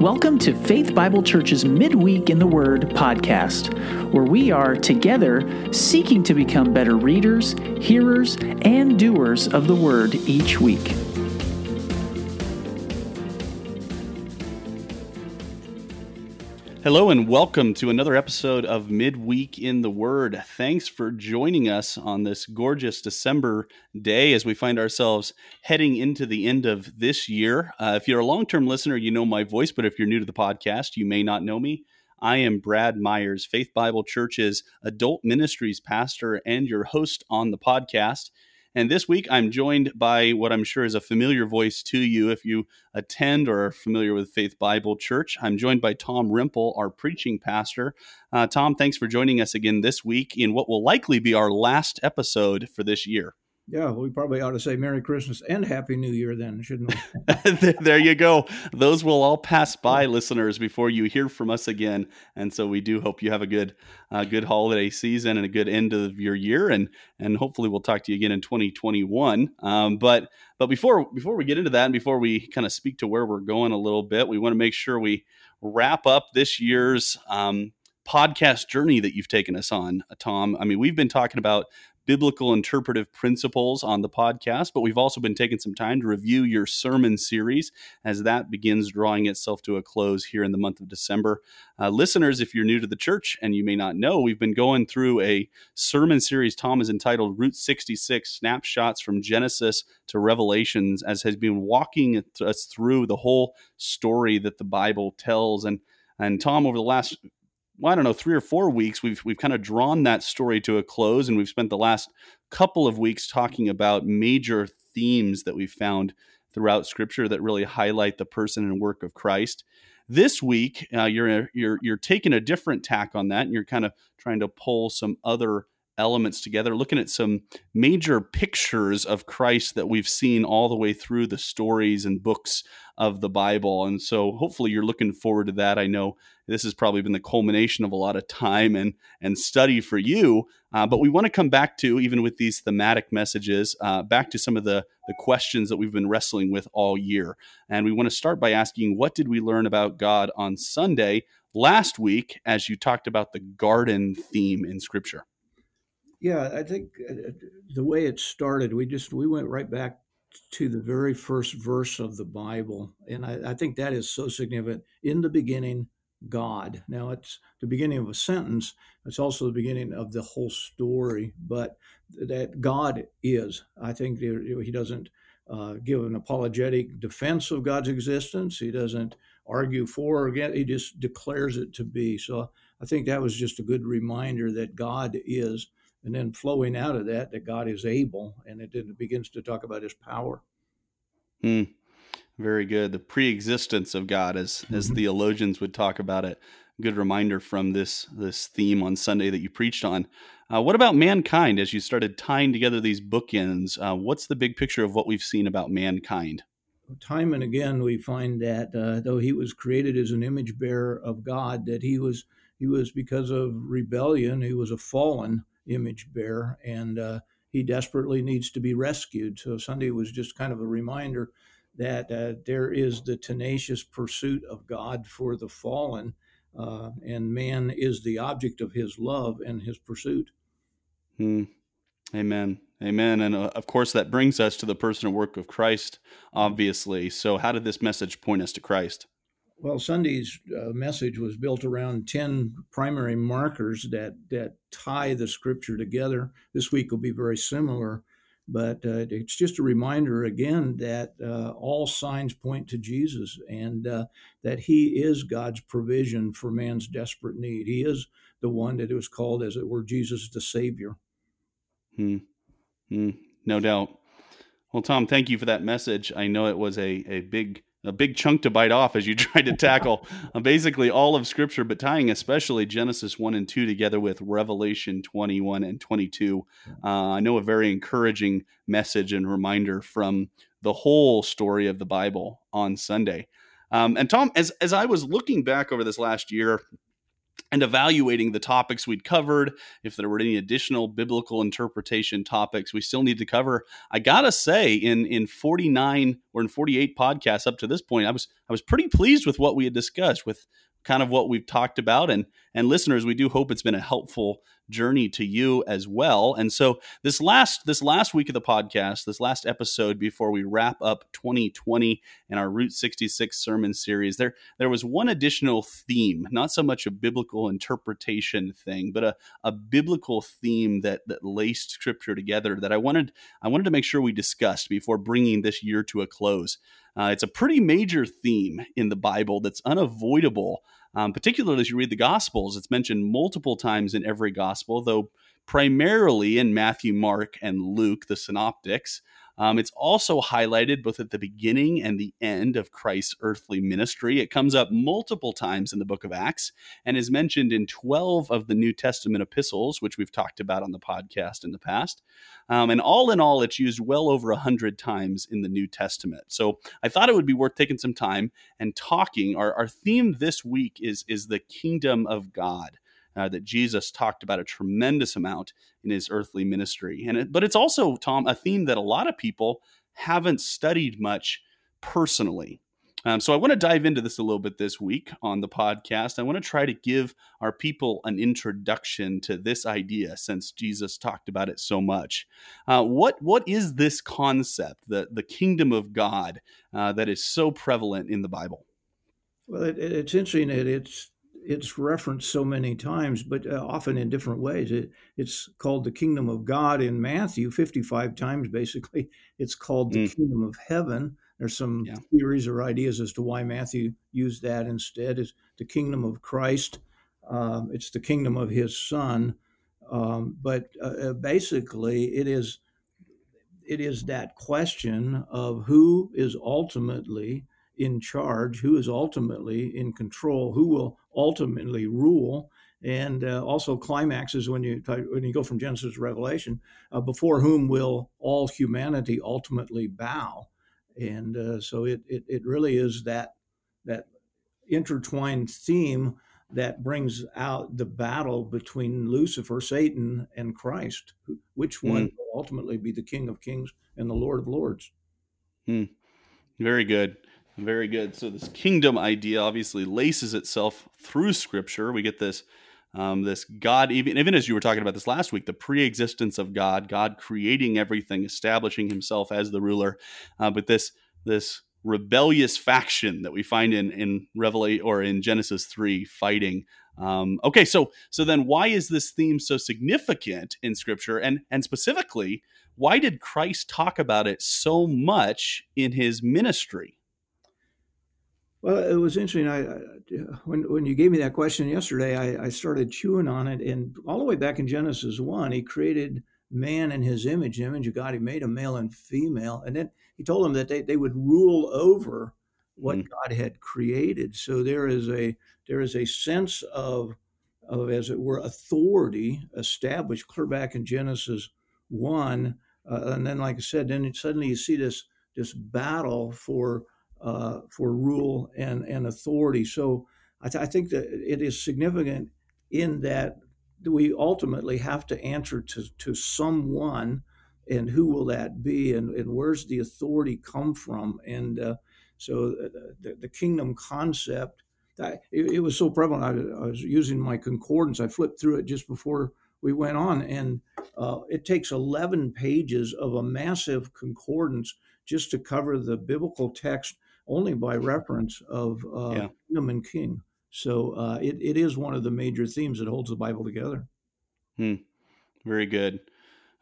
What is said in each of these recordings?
Welcome to Faith Bible Church's Midweek in the Word podcast, where we are together seeking to become better readers, hearers, and doers of the Word each week. Hello and welcome to another episode of Midweek in the Word. Thanks for joining us on this gorgeous December day as we find ourselves heading into the end of this year. Uh, if you're a long term listener, you know my voice, but if you're new to the podcast, you may not know me. I am Brad Myers, Faith Bible Church's adult ministries pastor and your host on the podcast. And this week, I'm joined by what I'm sure is a familiar voice to you if you attend or are familiar with Faith Bible Church. I'm joined by Tom Rempel, our preaching pastor. Uh, Tom, thanks for joining us again this week in what will likely be our last episode for this year. Yeah, we probably ought to say Merry Christmas and Happy New Year then, shouldn't we? there you go. Those will all pass by, listeners, before you hear from us again. And so we do hope you have a good, uh, good holiday season and a good end of your year, and and hopefully we'll talk to you again in 2021. Um, but but before before we get into that, and before we kind of speak to where we're going a little bit, we want to make sure we wrap up this year's. Um, podcast journey that you've taken us on, Tom. I mean, we've been talking about biblical interpretive principles on the podcast, but we've also been taking some time to review your sermon series as that begins drawing itself to a close here in the month of December. Uh, listeners, if you're new to the church and you may not know, we've been going through a sermon series Tom is entitled Route 66 Snapshots from Genesis to Revelations, as has been walking us through the whole story that the Bible tells. And and Tom, over the last well, I don't know, three or four weeks, we've we've kind of drawn that story to a close, and we've spent the last couple of weeks talking about major themes that we've found throughout Scripture that really highlight the person and work of Christ. This week, uh, you're you're you're taking a different tack on that, and you're kind of trying to pull some other elements together, looking at some major pictures of Christ that we've seen all the way through the stories and books of the Bible. And so hopefully you're looking forward to that. I know this has probably been the culmination of a lot of time and, and study for you. Uh, but we want to come back to, even with these thematic messages, uh, back to some of the, the questions that we've been wrestling with all year. And we want to start by asking, what did we learn about God on Sunday last week as you talked about the garden theme in Scripture? Yeah, I think uh, the way it started, we just we went right back to the very first verse of the Bible, and I, I think that is so significant. In the beginning, God. Now it's the beginning of a sentence. It's also the beginning of the whole story. But that God is. I think he doesn't uh, give an apologetic defense of God's existence. He doesn't argue for or against. He just declares it to be. So I think that was just a good reminder that God is and then flowing out of that that god is able and it, it begins to talk about his power. Hmm. very good. The pre-existence of god as mm-hmm. as theologians would talk about it. Good reminder from this this theme on sunday that you preached on. Uh, what about mankind as you started tying together these bookends? Uh, what's the big picture of what we've seen about mankind? Time and again we find that uh, though he was created as an image bearer of god that he was he was because of rebellion he was a fallen image bearer, and uh, he desperately needs to be rescued. So Sunday was just kind of a reminder that uh, there is the tenacious pursuit of God for the fallen, uh, and man is the object of his love and his pursuit. Hmm. Amen. Amen. And uh, of course, that brings us to the person and work of Christ, obviously. So, how did this message point us to Christ? Well, Sunday's uh, message was built around 10 primary markers that, that tie the scripture together. This week will be very similar, but uh, it's just a reminder again that uh, all signs point to Jesus and uh, that he is God's provision for man's desperate need. He is the one that was called, as it were, Jesus the Savior. Hmm. Hmm. No doubt. Well, Tom, thank you for that message. I know it was a, a big a big chunk to bite off as you try to tackle uh, basically all of Scripture, but tying especially Genesis 1 and 2 together with Revelation 21 and 22. Uh, I know a very encouraging message and reminder from the whole story of the Bible on Sunday. Um, and Tom, as, as I was looking back over this last year, and evaluating the topics we'd covered. If there were any additional biblical interpretation topics we still need to cover, I gotta say, in in 49 or in 48 podcasts up to this point, I was I was pretty pleased with what we had discussed with kind of what we've talked about and and listeners we do hope it's been a helpful journey to you as well. And so this last this last week of the podcast this last episode before we wrap up 2020 and our route 66 sermon series there there was one additional theme not so much a biblical interpretation thing but a, a biblical theme that that laced scripture together that i wanted i wanted to make sure we discussed before bringing this year to a close. Uh, it's a pretty major theme in the Bible that's unavoidable, um, particularly as you read the Gospels. It's mentioned multiple times in every Gospel, though primarily in Matthew, Mark, and Luke, the synoptics. Um, it's also highlighted both at the beginning and the end of Christ's earthly ministry. It comes up multiple times in the book of Acts and is mentioned in 12 of the New Testament epistles, which we've talked about on the podcast in the past. Um, and all in all, it's used well over 100 times in the New Testament. So I thought it would be worth taking some time and talking. Our, our theme this week is, is the kingdom of God uh, that Jesus talked about a tremendous amount in his earthly ministry. And it, but it's also Tom a theme that a lot of people haven't studied much personally. Um, so I want to dive into this a little bit this week on the podcast. I want to try to give our people an introduction to this idea, since Jesus talked about it so much. Uh, what what is this concept, the the kingdom of God, uh, that is so prevalent in the Bible? Well, it, it's interesting that it's it's referenced so many times, but uh, often in different ways. It, it's called the kingdom of God in Matthew 55 times, basically. It's called the mm. kingdom of heaven. There's some yeah. theories or ideas as to why Matthew used that instead. Is the kingdom of Christ. Um, it's the kingdom of his son. Um, but uh, uh basically, it is it is that question of who is ultimately in charge, who is ultimately in control, who will ultimately rule, and uh, also climaxes when you when you go from Genesis to Revelation, uh, before whom will all humanity ultimately bow, and uh, so it, it it really is that that intertwined theme that brings out the battle between Lucifer, Satan, and Christ. Which one mm. will ultimately be the King of Kings and the Lord of Lords? Mm. Very good. Very good. So this kingdom idea obviously laces itself through Scripture. We get this um, this God, even even as you were talking about this last week, the pre-existence of God, God creating everything, establishing Himself as the ruler, uh, but this this rebellious faction that we find in in Revelation or in Genesis three fighting. Um, okay, so so then why is this theme so significant in Scripture, and and specifically, why did Christ talk about it so much in His ministry? Well, it was interesting. I, when when you gave me that question yesterday, I, I started chewing on it, and all the way back in Genesis one, He created man in His image, image of God. He made a male and female, and then He told them that they, they would rule over what mm. God had created. So there is a there is a sense of of as it were authority established clear back in Genesis one, uh, and then like I said, then suddenly you see this this battle for uh, for rule and, and authority. So I, th- I, think that it is significant in that we ultimately have to answer to, to someone, and who will that be, and, and where's the authority come from? And uh, so uh, the, the, kingdom concept, it, it, was so prevalent. I, I, was using my concordance. I flipped through it just before we went on, and uh, it takes 11 pages of a massive concordance just to cover the biblical text only by reference of uh, yeah. kingdom and king. So uh, it, it is one of the major themes that holds the Bible together. Hmm. Very good.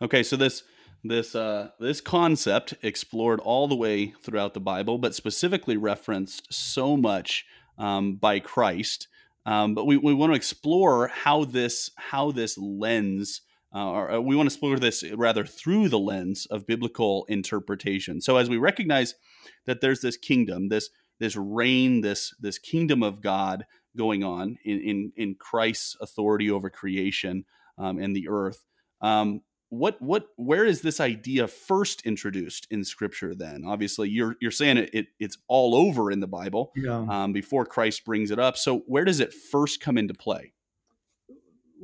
Okay, so this this uh, this concept explored all the way throughout the Bible, but specifically referenced so much um, by Christ. Um, but we, we want to explore how this how this lens uh, or uh, we want to explore this rather through the lens of biblical interpretation. So as we recognize that there's this kingdom, this this reign, this this kingdom of God going on in in, in Christ's authority over creation um, and the earth. Um, what what where is this idea first introduced in Scripture? Then obviously you're you're saying it, it it's all over in the Bible yeah. um, before Christ brings it up. So where does it first come into play?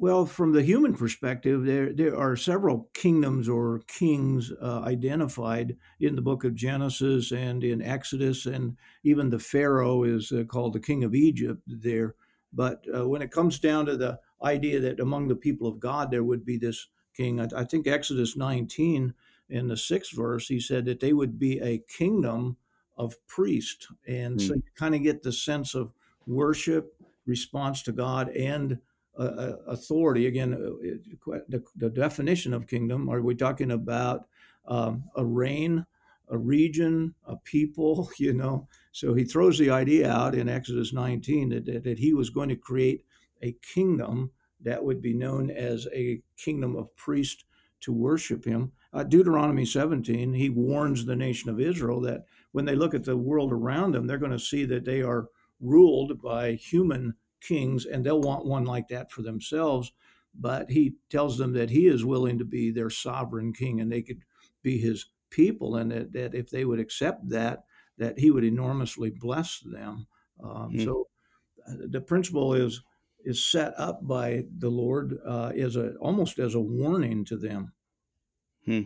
Well, from the human perspective, there there are several kingdoms or kings uh, identified in the book of Genesis and in Exodus, and even the Pharaoh is uh, called the king of Egypt there. But uh, when it comes down to the idea that among the people of God there would be this king, I, I think Exodus 19 in the sixth verse, he said that they would be a kingdom of priests, and mm. so you kind of get the sense of worship, response to God, and uh, authority. Again, uh, the, the, definition of kingdom, are we talking about um, a reign, a region, a people, you know? So he throws the idea out in Exodus 19 that, that, that he was going to create a kingdom that would be known as a kingdom of priests to worship him. Uh, Deuteronomy 17, he warns the nation of Israel that when they look at the world around them, they're going to see that they are ruled by human kings, and they'll want one like that for themselves. But he tells them that he is willing to be their sovereign king, and they could be his people, and that, that if they would accept that, that he would enormously bless them. Um, mm. So uh, the principle is is set up by the Lord uh, as a almost as a warning to them. Hmm.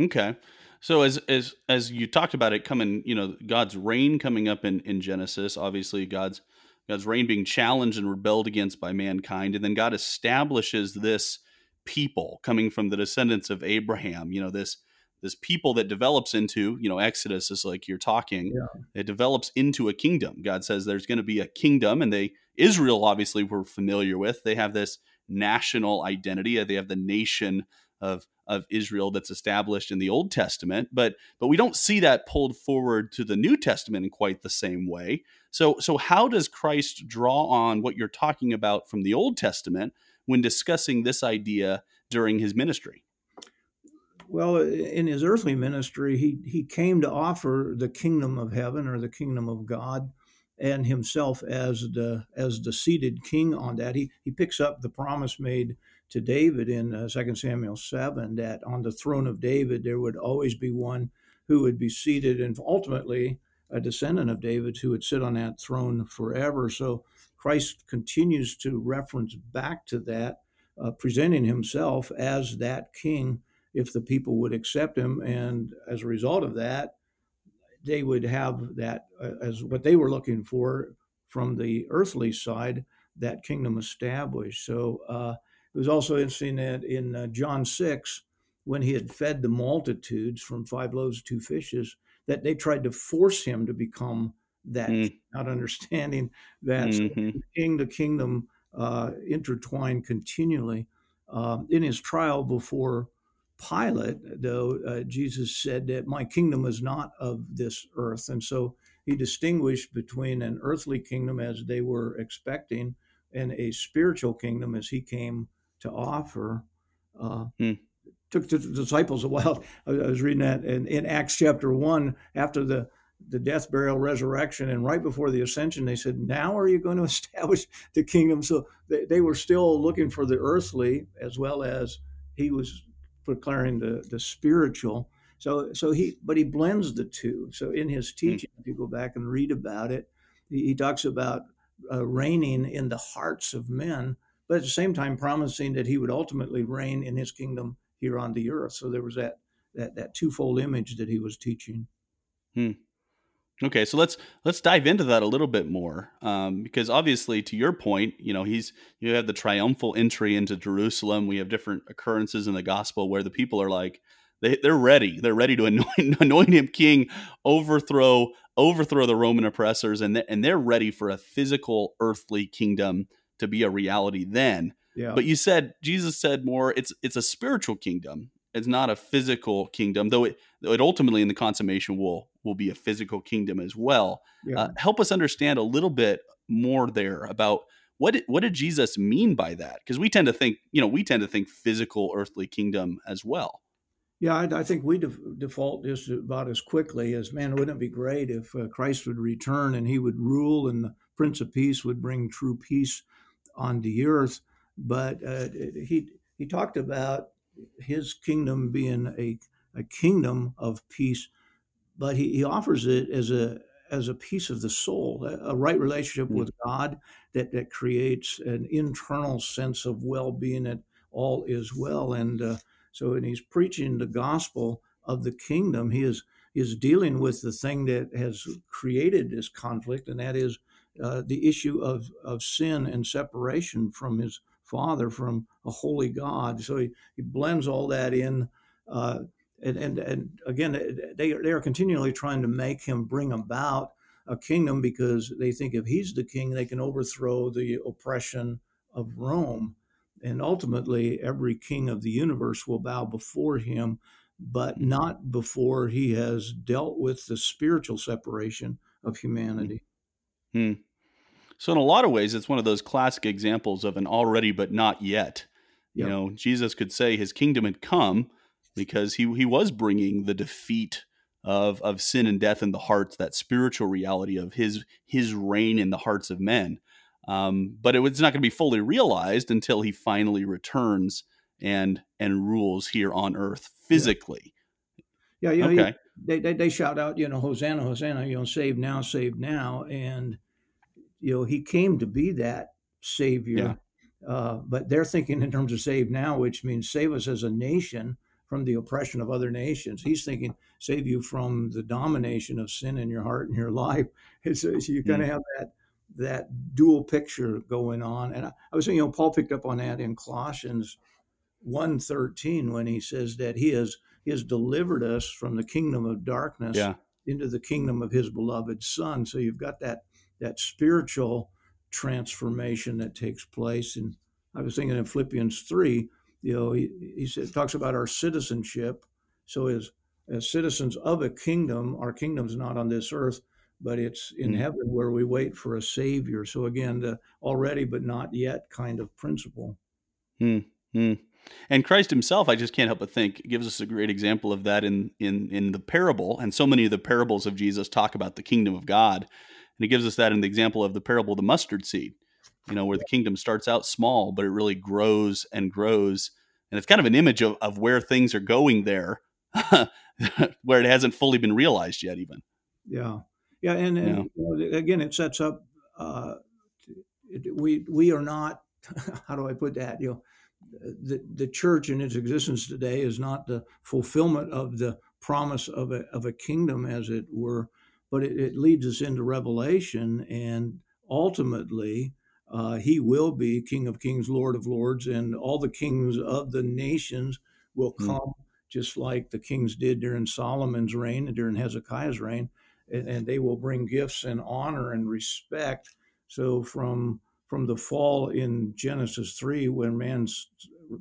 Okay. So as as as you talked about it coming, you know, God's reign coming up in in Genesis, obviously God's God's reign being challenged and rebelled against by mankind. And then God establishes this people coming from the descendants of Abraham, you know, this this people that develops into, you know, Exodus is like you're talking, yeah. it develops into a kingdom. God says there's going to be a kingdom and they Israel obviously we're familiar with. They have this national identity. They have the nation of of Israel that's established in the Old Testament, but but we don't see that pulled forward to the New Testament in quite the same way. So so how does Christ draw on what you're talking about from the Old Testament when discussing this idea during his ministry? Well, in his earthly ministry, he he came to offer the kingdom of heaven or the kingdom of God and himself as the as the seated king on that. He he picks up the promise made to David in uh, 2 Samuel 7 that on the throne of David there would always be one who would be seated and ultimately a descendant of David who would sit on that throne forever. So Christ continues to reference back to that, uh, presenting himself as that king if the people would accept him. And as a result of that, they would have that uh, as what they were looking for from the earthly side, that kingdom established. So uh, it was also interesting that in uh, John 6, when he had fed the multitudes from five loaves, two fishes, that they tried to force him to become that, mm. not understanding that mm-hmm. so king the kingdom uh, intertwined continually. Uh, in his trial before Pilate, though, uh, Jesus said that my kingdom is not of this earth. And so he distinguished between an earthly kingdom as they were expecting and a spiritual kingdom as he came to offer. Uh, hmm. Took the disciples a while. I was reading that in, in Acts chapter one after the the death, burial, resurrection, and right before the ascension, they said, "Now are you going to establish the kingdom?" So they, they were still looking for the earthly as well as he was declaring the the spiritual. So so he but he blends the two. So in his hmm. teaching, mm. if you go back and read about it, he, he talks about uh, reigning in the hearts of men but at the same time promising that he would ultimately reign in his kingdom here on the earth. So there was that that that twofold image that he was teaching. Hmm. Okay, so let's let's dive into that a little bit more, um, because obviously, to your point, you know, he's you have the triumphal entry into Jerusalem. We have different occurrences in the gospel where the people are like, they they're ready, they're ready to anoint anoint him king, overthrow overthrow the Roman oppressors, and and they're ready for a physical earthly kingdom to be a reality then. Yeah. But you said Jesus said more it's it's a spiritual kingdom. It's not a physical kingdom, though it though it ultimately in the consummation will will be a physical kingdom as well. Yeah. Uh, help us understand a little bit more there about what did, what did Jesus mean by that? Because we tend to think, you know, we tend to think physical earthly kingdom as well. Yeah, I, I think we def- default just about as quickly as man. Wouldn't it be great if uh, Christ would return and he would rule, and the Prince of Peace would bring true peace on the earth, but uh, he he talked about his kingdom being a, a kingdom of peace, but he, he offers it as a as a peace of the soul, a right relationship mm-hmm. with God that that creates an internal sense of well-being that all is well. And uh, so, when he's preaching the gospel of the kingdom, he is is dealing with the thing that has created this conflict, and that is uh, the issue of of sin and separation from his Father, from a holy God. So he, he blends all that in. Uh, and, and, and again, they, they are continually trying to make him bring about a kingdom because they think if he's the king, they can overthrow the oppression of Rome. And ultimately, every king of the universe will bow before him, but not before he has dealt with the spiritual separation of humanity. Hmm. So, in a lot of ways, it's one of those classic examples of an already but not yet. Yep. You know, Jesus could say his kingdom had come because he he was bringing the defeat of of sin and death in the hearts, that spiritual reality of his his reign in the hearts of men. Um, but it was not going to be fully realized until he finally returns and and rules here on earth physically. Yeah, yeah. You know, okay. they, they they shout out, you know, Hosanna, Hosanna, you know, save now, save now, and you know he came to be that savior. Yeah. Uh, but they're thinking in terms of save now, which means save us as a nation from the oppression of other nations. He's thinking, save you from the domination of sin in your heart and your life. So, so you kind of mm. have that that dual picture going on. And I, I was saying, you know, Paul picked up on that in Colossians 1.13 when he says that he has he has delivered us from the kingdom of darkness yeah. into the kingdom of his beloved son. So you've got that that spiritual transformation that takes place. And I was thinking in Philippians 3, you know, he, he said, talks about our citizenship. So as, as citizens of a kingdom, our kingdom's not on this earth, but it's in mm heaven where we wait for a savior. So again, the already but not yet kind of principle. Mm-hmm. And Christ himself, I just can't help but think, gives us a great example of that in in in the parable. And so many of the parables of Jesus talk about the kingdom of God. And he gives us that in the example of the parable of the mustard seed you know, where the kingdom starts out small, but it really grows and grows. And it's kind of an image of, of where things are going there, where it hasn't fully been realized yet, even. Yeah. Yeah. And, and yeah. Again, it sets up, uh, it, we, we are not, how do I put that? You know, the, the church in its existence today is not the fulfillment of the promise of a, of a kingdom, as it were, but it, it leads us into Revelation. And ultimately, uh, he will be King of Kings, Lord of Lords, and all the kings of the nations will hmm. come, mm. just like the kings did during Solomon's reign and during Hezekiah's reign, and, and, they will bring gifts and honor and respect. So from from the fall in Genesis three, when man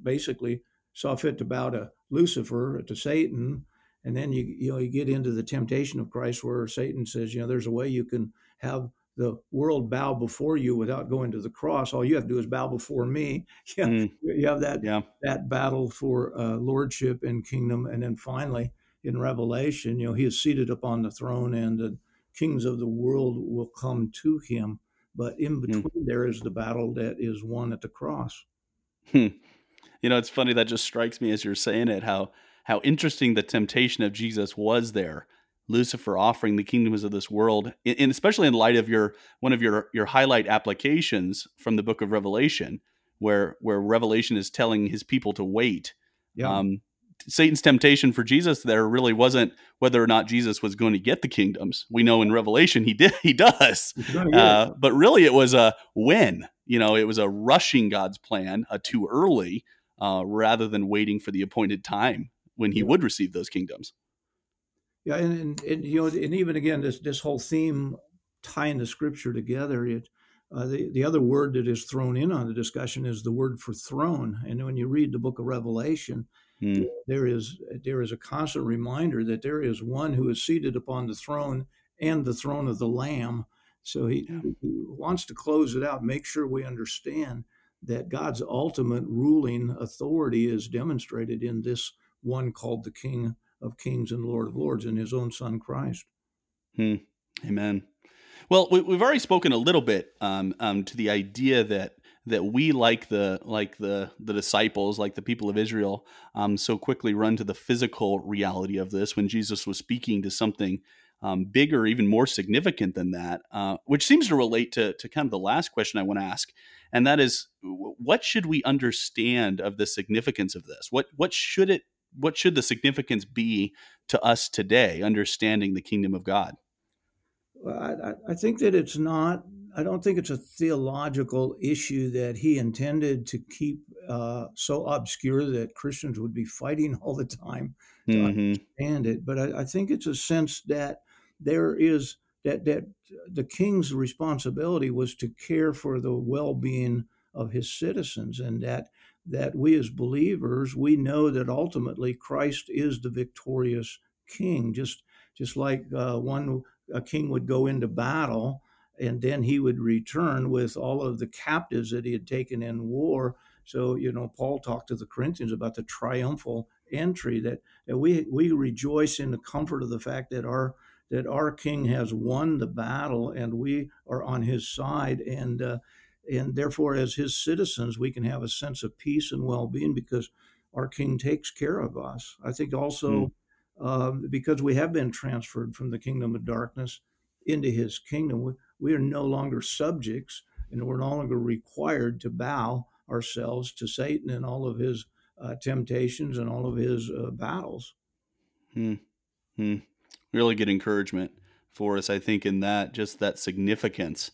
basically saw fit to bow to Lucifer, to Satan, and then you you know you get into the temptation of Christ, where Satan says, you know, there's a way you can have the world bow before you without going to the cross. All you have to do is bow before me. Yeah, mm. You have that yeah. that battle for uh, lordship and kingdom, and then finally in Revelation, you know, he is seated upon the throne, and the kings of the world will come to him. But in hmm. between, mm. there is the battle that is won at the cross. Hmm. You know, it's funny that just strikes me as you're saying it how how interesting the temptation of Jesus was there Lucifer offering the kingdoms of this world, and especially in light of your one of your your highlight applications from the book of Revelation, where where Revelation is telling his people to wait. Yeah. Um, Satan's temptation for Jesus there really wasn't whether or not Jesus was going to get the kingdoms. We know in Revelation he did, he does, uh, but really it was a when. You know, it was a rushing God's plan, a too early, uh, rather than waiting for the appointed time when he yeah. would receive those kingdoms. Yeah, and, and, and, you know, and even again, this this whole theme tying the scripture together, it uh, the the other word that is thrown in on the discussion is the word for throne. And when you read the book of Revelation, hmm. there is there is a constant reminder that there is one who is seated upon the throne and the throne of the Lamb. So he, yeah. he wants to close it out, make sure we understand that God's ultimate ruling authority is demonstrated in this one called the King of kings and Lord of lords in his own son Christ. Hmm. Amen. Well, we, have already spoken a little bit um, um, to the idea that that we like the like the the disciples, like the people of Israel, um, so quickly run to the physical reality of this when Jesus was speaking to something um, bigger, even more significant than that, uh, which seems to relate to, to kind of the last question I want to ask. And that is, what should we understand of the significance of this? What, what should it, what should the significance be to us today, understanding the kingdom of God? Well, I, I think that it's not I don't think it's a theological issue that he intended to keep uh, so obscure that Christians would be fighting all the time to mm-hmm. understand it. But I, I, think it's a sense that there is that that the king's responsibility was to care for the well-being of his citizens, and that that we as believers we know that ultimately Christ is the victorious king. Just just like uh, one a king would go into battle and then he would return with all of the captives that he had taken in war. So, you know, Paul talked to the Corinthians about the triumphal entry that, that we we rejoice in the comfort of the fact that our that our king has won the battle and we are on his side and uh, and therefore as his citizens we can have a sense of peace and well-being because our king takes care of us i think also mm. because we have been transferred from the kingdom of darkness into his kingdom we, are no longer subjects and we're no longer required to bow ourselves to satan and all of his uh, temptations and all of his uh, battles hmm. Hmm really good encouragement for us, I think, in that just that significance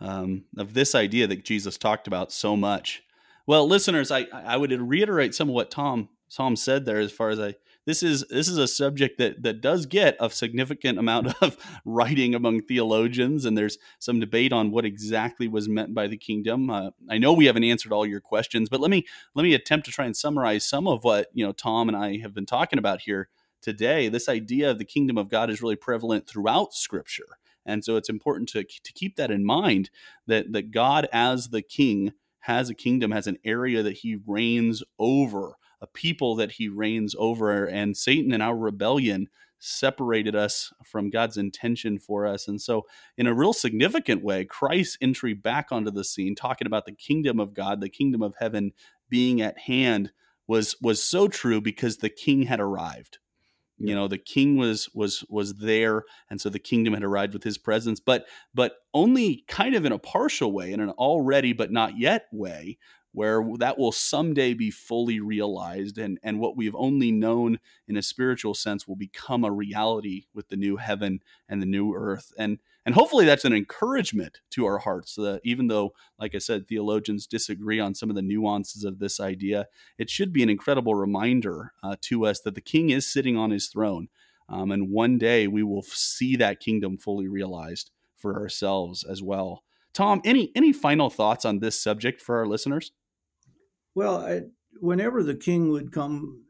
um, of this idea that Jesus talked about so much. Well, listeners, I, I would reiterate some of what Tom Tom said there as far as I this is this is a subject that that does get a significant amount of writing among theologians, and there's some debate on what exactly was meant by the kingdom. Uh, I know we haven't answered all your questions, but let me let me attempt to try and summarize some of what you know Tom and I have been talking about here today, this idea of the kingdom of God is really prevalent throughout Scripture. And so it's important to, to keep that in mind that, that God, as the king, has a kingdom, has an area that he reigns over, a people that he reigns over. And Satan and our rebellion separated us from God's intention for us. And so, in a real significant way, Christ's entry back onto the scene, talking about the kingdom of God, the kingdom of heaven being at hand, was was so true because the king had arrived you know the king was was was there and so the kingdom had arrived with his presence but but only kind of in a partial way in an already but not yet way where that will someday be fully realized and and what we've only known in a spiritual sense will become a reality with the new heaven and the new earth. And and hopefully that's an encouragement to our hearts that even though like i said theologians disagree on some of the nuances of this idea it should be an incredible reminder uh, to us that the king is sitting on his throne um, and one day we will see that kingdom fully realized for ourselves as well. Tom any any final thoughts on this subject for our listeners well I, whenever the king would come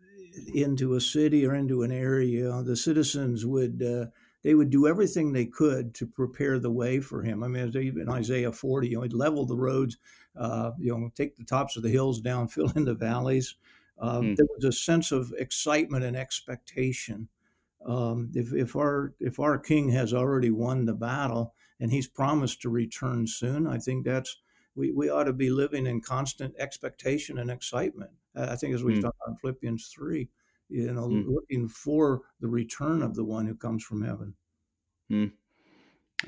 into a city or into an area the citizens would uh, they would do everything they could to prepare the way for him. I mean, even Isaiah 40, you know, he'd level the roads, uh, you know, take the tops of the hills down, fill in the valleys. Um, mm. There was a sense of excitement and expectation. Um, if, if our if our king has already won the battle and he's promised to return soon, I think that's we, we ought to be living in constant expectation and excitement. I think as we mm. talked on Philippians three, you know, mm. looking for the return of the one who comes from heaven. Mm.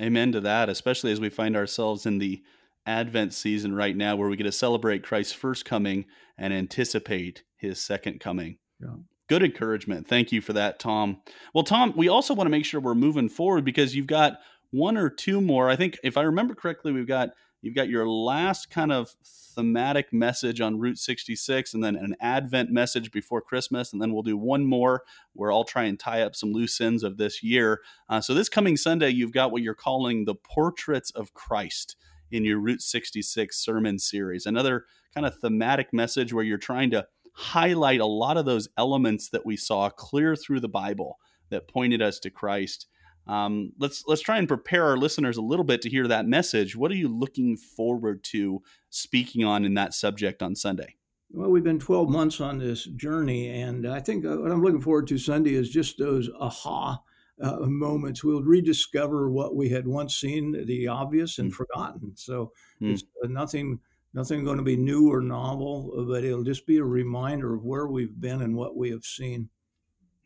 Amen to that, especially as we find ourselves in the Advent season right now, where we get to celebrate Christ's first coming and anticipate his second coming. Yeah. Good encouragement. Thank you for that, Tom. Well, Tom, we also want to make sure we're moving forward because you've got one or two more. I think, if I remember correctly, we've got You've got your last kind of thematic message on Route 66, and then an Advent message before Christmas, and then we'll do one more where I'll try and tie up some loose ends of this year. Uh, so this coming Sunday, you've got what you're calling the Portraits of Christ in your Route 66 sermon series. Another kind of thematic message where you're trying to highlight a lot of those elements that we saw clear through the Bible that pointed us to Christ. Um, let's let's try and prepare our listeners a little bit to hear that message. What are you looking forward to speaking on in that subject on Sunday? Well, we've been 12 months on this journey, and I think uh, what I'm looking forward to Sunday is just those aha uh, moments. We'll rediscover what we had once seen, the obvious and mm. forgotten. So mm. it's uh, nothing, nothing going to be new or novel, but it'll just be a reminder of where we've been and what we have seen.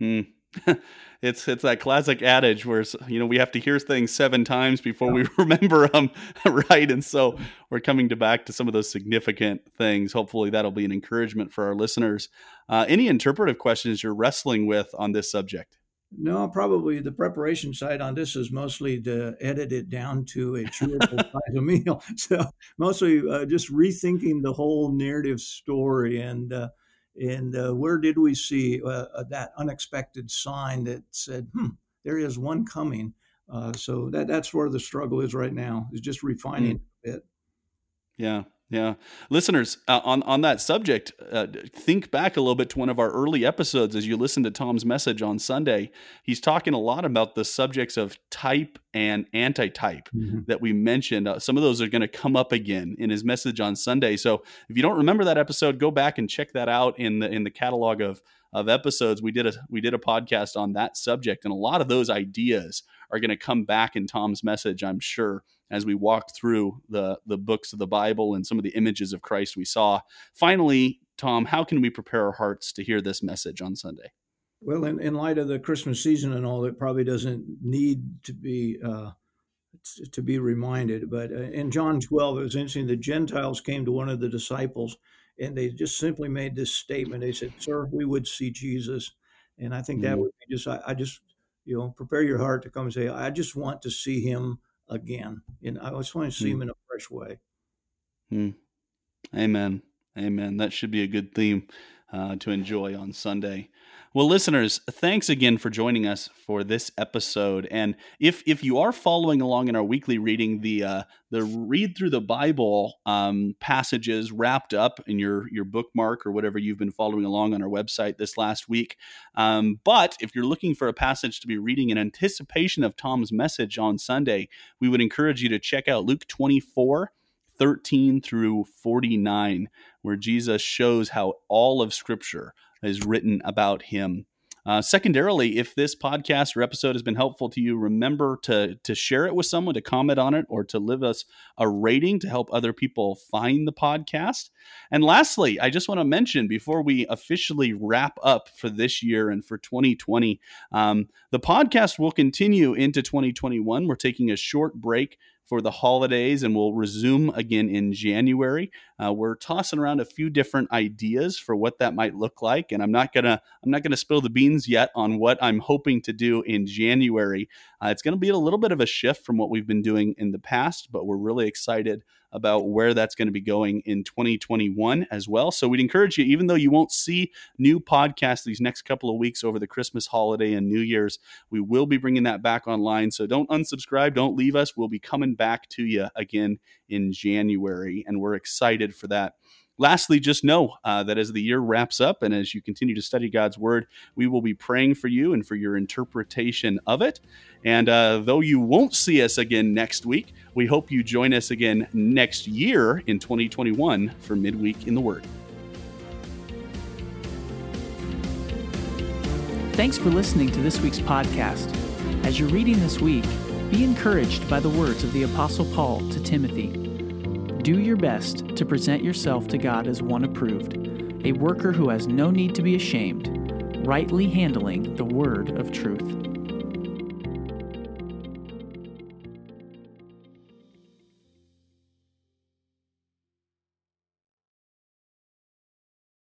Mm. it's it's that classic adage where you know we have to hear things seven times before we remember them, right? And so we're coming to back to some of those significant things. Hopefully, that'll be an encouragement for our listeners. Uh, any interpretive questions you're wrestling with on this subject? No, probably the preparation side on this is mostly to edit it down to a chewable size of meal. So mostly uh, just rethinking the whole narrative story and. Uh, and uh, where did we see uh, that unexpected sign that said, hmm, there is one coming? Uh, so that, that's where the struggle is right now, is just refining mm. a bit. Yeah. Yeah, listeners, uh, on on that subject, uh, think back a little bit to one of our early episodes as you listen to Tom's message on Sunday. He's talking a lot about the subjects of type and antitype mm-hmm. that we mentioned. Uh, some of those are going to come up again in his message on Sunday. So if you don't remember that episode, go back and check that out in the in the catalog of of episodes. We did a we did a podcast on that subject, and a lot of those ideas are going to come back in Tom's message, I'm sure as we walk through the the books of the Bible and some of the images of Christ we saw. Finally, Tom, how can we prepare our hearts to hear this message on Sunday? Well, in, in light of the Christmas season and all, it probably doesn't need to be uh, to be reminded. But uh, in John 12, it was interesting. The Gentiles came to one of the disciples, and they just simply made this statement. They said, "Sir, we would see Jesus," and I think that mm-hmm. would be just. I, I just you know prepare your heart to come and say, "I just want to see Him." Again. And I just want to see mm. him in a fresh way. Mm. Amen. Amen. That should be a good theme uh, to enjoy on Sunday. Well, listeners, thanks again for joining us for this episode. And if if you are following along in our weekly reading, the uh, the read through the Bible um, passages wrapped up in your your bookmark or whatever you've been following along on our website this last week. Um, but if you're looking for a passage to be reading in anticipation of Tom's message on Sunday, we would encourage you to check out Luke 24. 13 through 49, where Jesus shows how all of Scripture is written about him. Uh, secondarily, if this podcast or episode has been helpful to you, remember to to share it with someone, to comment on it, or to leave us a rating to help other people find the podcast. And lastly, I just want to mention before we officially wrap up for this year and for 2020, um, the podcast will continue into 2021. We're taking a short break for the holidays and we'll resume again in January. Uh, we're tossing around a few different ideas for what that might look like, and I'm not gonna I'm not gonna spill the beans yet on what I'm hoping to do in January. Uh, it's to be a little bit of a shift from what we've been doing in the past, but we're really excited about where that's going to be going in 2021 as well. So we'd encourage you, even though you won't see new podcasts these next couple of weeks over the Christmas holiday and New Year's, we will be bringing that back online. So don't unsubscribe, don't leave us. We'll be coming back to you again in January, and we're excited for that. Lastly, just know uh, that as the year wraps up and as you continue to study God's Word, we will be praying for you and for your interpretation of it. And uh, though you won't see us again next week, we hope you join us again next year in 2021 for Midweek in the Word. Thanks for listening to this week's podcast. As you're reading this week, be encouraged by the words of the Apostle Paul to Timothy. Do your best to present yourself to God as one approved, a worker who has no need to be ashamed, rightly handling the word of truth.